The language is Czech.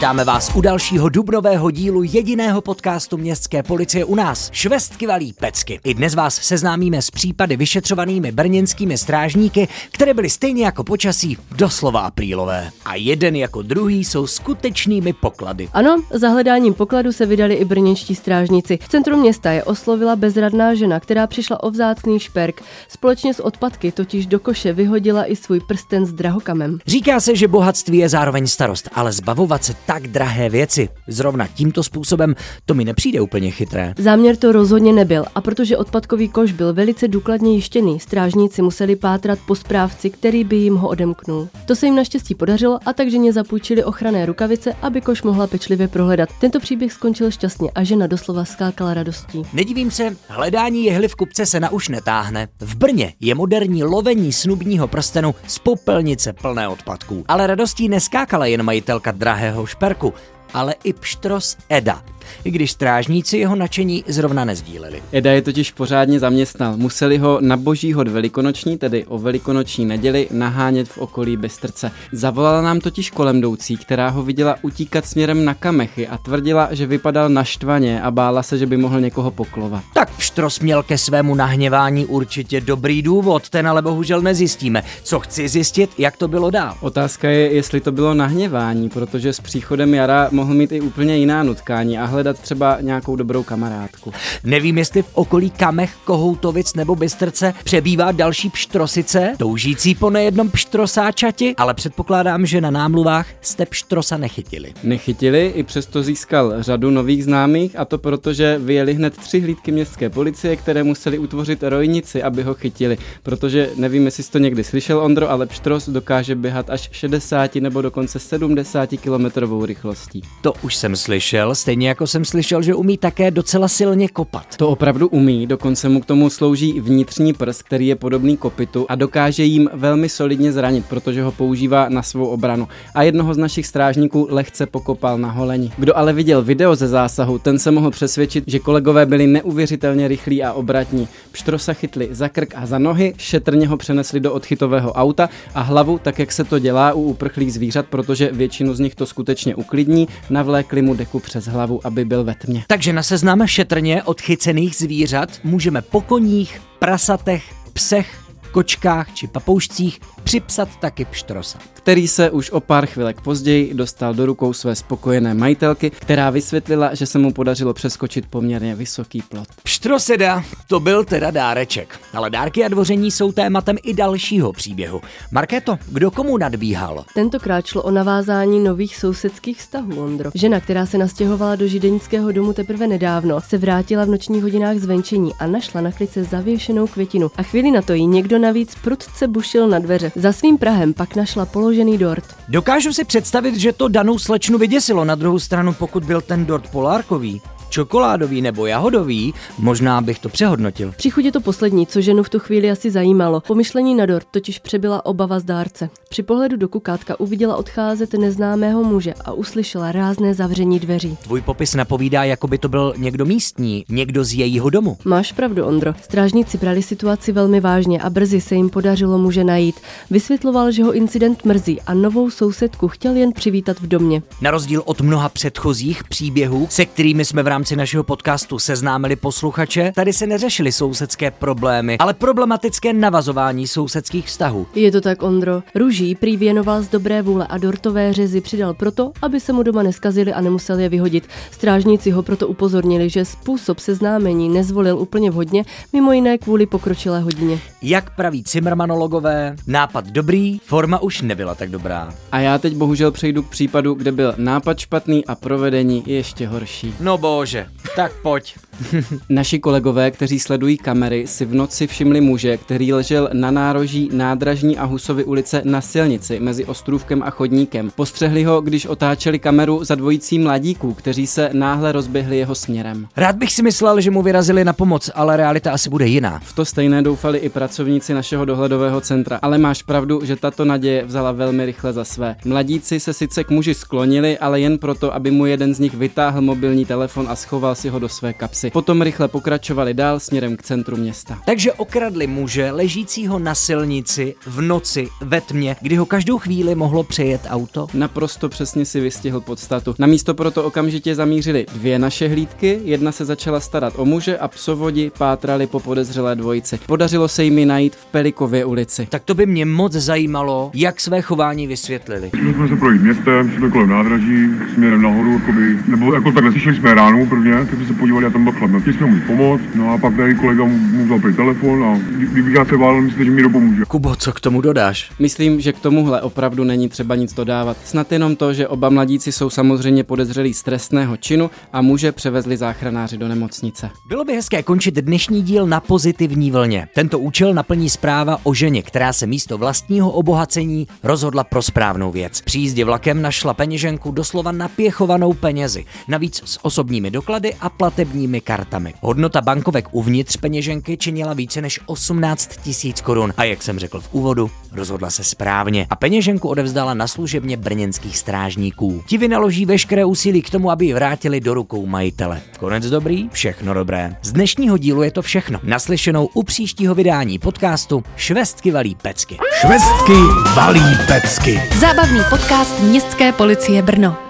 Vítáme vás u dalšího dubnového dílu jediného podcastu městské policie u nás, Švestky valí pecky. I dnes vás seznámíme s případy vyšetřovanými brněnskými strážníky, které byly stejně jako počasí doslova aprílové. A jeden jako druhý jsou skutečnými poklady. Ano, za hledáním pokladu se vydali i brněnští strážníci. V centru města je oslovila bezradná žena, která přišla o vzácný šperk. Společně s odpadky totiž do koše vyhodila i svůj prsten s drahokamem. Říká se, že bohatství je zároveň starost, ale zbavovat se tak drahé věci. Zrovna tímto způsobem to mi nepřijde úplně chytré. Záměr to rozhodně nebyl a protože odpadkový koš byl velice důkladně jištěný, strážníci museli pátrat po správci, který by jim ho odemknul. To se jim naštěstí podařilo a takže ně zapůjčili ochranné rukavice, aby koš mohla pečlivě prohledat. Tento příběh skončil šťastně a žena doslova skákala radostí. Nedivím se, hledání jehly v kupce se na už netáhne. V Brně je moderní lovení snubního prstenu z popelnice plné odpadků. Ale radostí neskákala jen majitelka drahého šperku, ale i pštros Eda i když strážníci jeho nadšení zrovna nezdíleli. Eda je totiž pořádně zaměstnal. Museli ho na boží hod velikonoční, tedy o velikonoční neděli, nahánět v okolí Bystrce. Zavolala nám totiž kolem jdoucí, která ho viděla utíkat směrem na kamechy a tvrdila, že vypadal naštvaně a bála se, že by mohl někoho poklovat. Tak Pštros měl ke svému nahněvání určitě dobrý důvod, ten ale bohužel nezjistíme. Co chci zjistit, jak to bylo dál? Otázka je, jestli to bylo nahněvání, protože s příchodem jara mohl mít i úplně jiná nutkání a hledat třeba nějakou dobrou kamarádku. Nevím, jestli v okolí Kamech, Kohoutovic nebo Bystrce přebývá další pštrosice, toužící po nejednom pštrosáčati, ale předpokládám, že na námluvách jste pštrosa nechytili. Nechytili, i přesto získal řadu nových známých a to proto, že vyjeli hned tři hlídky městské policie, které museli utvořit rojnici, aby ho chytili, protože nevím, jestli jsi to někdy slyšel, Ondro, ale pštros dokáže běhat až 60 nebo dokonce 70 kilometrovou rychlostí. To už jsem slyšel, stejně jako jsem slyšel, že umí také docela silně kopat. To opravdu umí, dokonce mu k tomu slouží vnitřní prst, který je podobný kopitu a dokáže jim velmi solidně zranit, protože ho používá na svou obranu. A jednoho z našich strážníků lehce pokopal na holení. Kdo ale viděl video ze zásahu, ten se mohl přesvědčit, že kolegové byli neuvěřitelně rychlí a obratní. Pštrosa chytli za krk a za nohy, šetrně ho přenesli do odchytového auta a hlavu, tak jak se to dělá u uprchlých zvířat, protože většinu z nich to skutečně uklidní, navlékli mu deku přes hlavu, aby byl ve tmě. Takže na seznam šetrně odchycených zvířat můžeme po koních, prasatech, psech, kočkách či papoušcích připsat taky pštrosa. Který se už o pár chvilek později dostal do rukou své spokojené majitelky, která vysvětlila, že se mu podařilo přeskočit poměrně vysoký plot. Pštroseda, to byl teda dáreček. Ale dárky a dvoření jsou tématem i dalšího příběhu. Markéto, kdo komu nadbíhal? Tentokrát šlo o navázání nových sousedských vztahů, Ondro. Žena, která se nastěhovala do židenického domu teprve nedávno, se vrátila v nočních hodinách zvenčení a našla na klice zavěšenou květinu. A chvíli na to jí někdo navíc prudce bušil na dveře. Za svým Prahem pak našla položený dort. Dokážu si představit, že to danou slečnu vyděsilo. Na druhou stranu, pokud byl ten dort polárkový, čokoládový nebo jahodový, možná bych to přehodnotil. Při chudě to poslední, co ženu v tu chvíli asi zajímalo. Pomyšlení na dort totiž přebyla obava z dárce. Při pohledu do kukátka uviděla odcházet neznámého muže a uslyšela rázné zavření dveří. Tvůj popis napovídá, jako by to byl někdo místní, někdo z jejího domu. Máš pravdu, Ondro. Strážníci brali situaci velmi vážně a brzy se jim podařilo muže najít. Vysvětloval, že ho incident mrzí a novou sousedku chtěl jen přivítat v domě. Na rozdíl od mnoha předchozích příběhů, se kterými jsme v rámci našeho podcastu seznámili posluchače, tady se neřešily sousedské problémy, ale problematické navazování sousedských vztahů. Je to tak, Ondro. Růží prý věnoval z dobré vůle a dortové řezy přidal proto, aby se mu doma neskazili a nemusel je vyhodit. Strážníci ho proto upozornili, že způsob seznámení nezvolil úplně vhodně, mimo jiné kvůli pokročilé hodině. Jak praví Cimrmanologové, nápad dobrý, forma už nebyla tak dobrá. A já teď bohužel přejdu k případu, kde byl nápad špatný a provedení ještě horší. No bože, tak pojď. Naši kolegové, kteří sledují kamery, si v noci všimli muže, který ležel na nároží nádražní a Husovy ulice na silnici mezi ostrůvkem a chodníkem. Postřehli ho, když otáčeli kameru za dvojicí mladíků, kteří se náhle rozběhli jeho směrem. Rád bych si myslel, že mu vyrazili na pomoc, ale realita asi bude jiná. V to stejné doufali i pracovníci našeho dohledového centra, ale máš pravdu, že tato naděje vzala velmi rychle za své. Mladíci se sice k muži sklonili, ale jen proto, aby mu jeden z nich vytáhl mobilní telefon a schoval si ho do své kapsy. Ulici. Potom rychle pokračovali dál směrem k centru města. Takže okradli muže ležícího na silnici v noci ve tmě, kdy ho každou chvíli mohlo přejet auto? Naprosto přesně si vystihl podstatu. Na místo proto okamžitě zamířili dvě naše hlídky, jedna se začala starat o muže a psovodi pátrali po podezřelé dvojici. Podařilo se jim najít v Pelikově ulici. Tak to by mě moc zajímalo, jak své chování vysvětlili. Šli jsme se projít městem, šli kolem nádraží, směrem nahoru, jakoby, nebo jako tak neslyšeli jsme ránu prvně, tak jsme se podívali a tam byl chlap. Chtěli jsme mu pomoct, no a pak tady kolega mu, mu vzal prý telefon a kdybych já se válel, myslíte, že mi dopomůže. Kubo, co k tomu dodáš? Myslím, že k tomuhle opravdu není třeba nic dodávat. Snad jenom to, že oba mladíci jsou samozřejmě podezřelí z trestného činu a muže převezli záchranáři do nemocnice. Bylo by hezké končit dnešní díl na pozitivní vlně. Tento účel naplní zpráva o ženě, která se místo vlastního obohacení rozhodla pro správnou věc. Při jízdě vlakem našla peněženku doslova napěchovanou penězi, navíc s osobními doklady a platebními kartami. Hodnota bankovek uvnitř peněženky činila více než 18 tisíc korun a jak jsem řekl v úvodu, rozhodla se správně a peněženku odevzdala na služebně brněnských strážníků. Ti vynaloží veškeré úsilí k tomu, aby ji vrátili do rukou majitele. Konec dobrý, všechno dobré. Z dnešního dílu je to všechno. Naslyšenou u příštího vydání podcastu Švestky valí pecky. Švestky valí pecky. Zábavný podcast Městské policie Brno.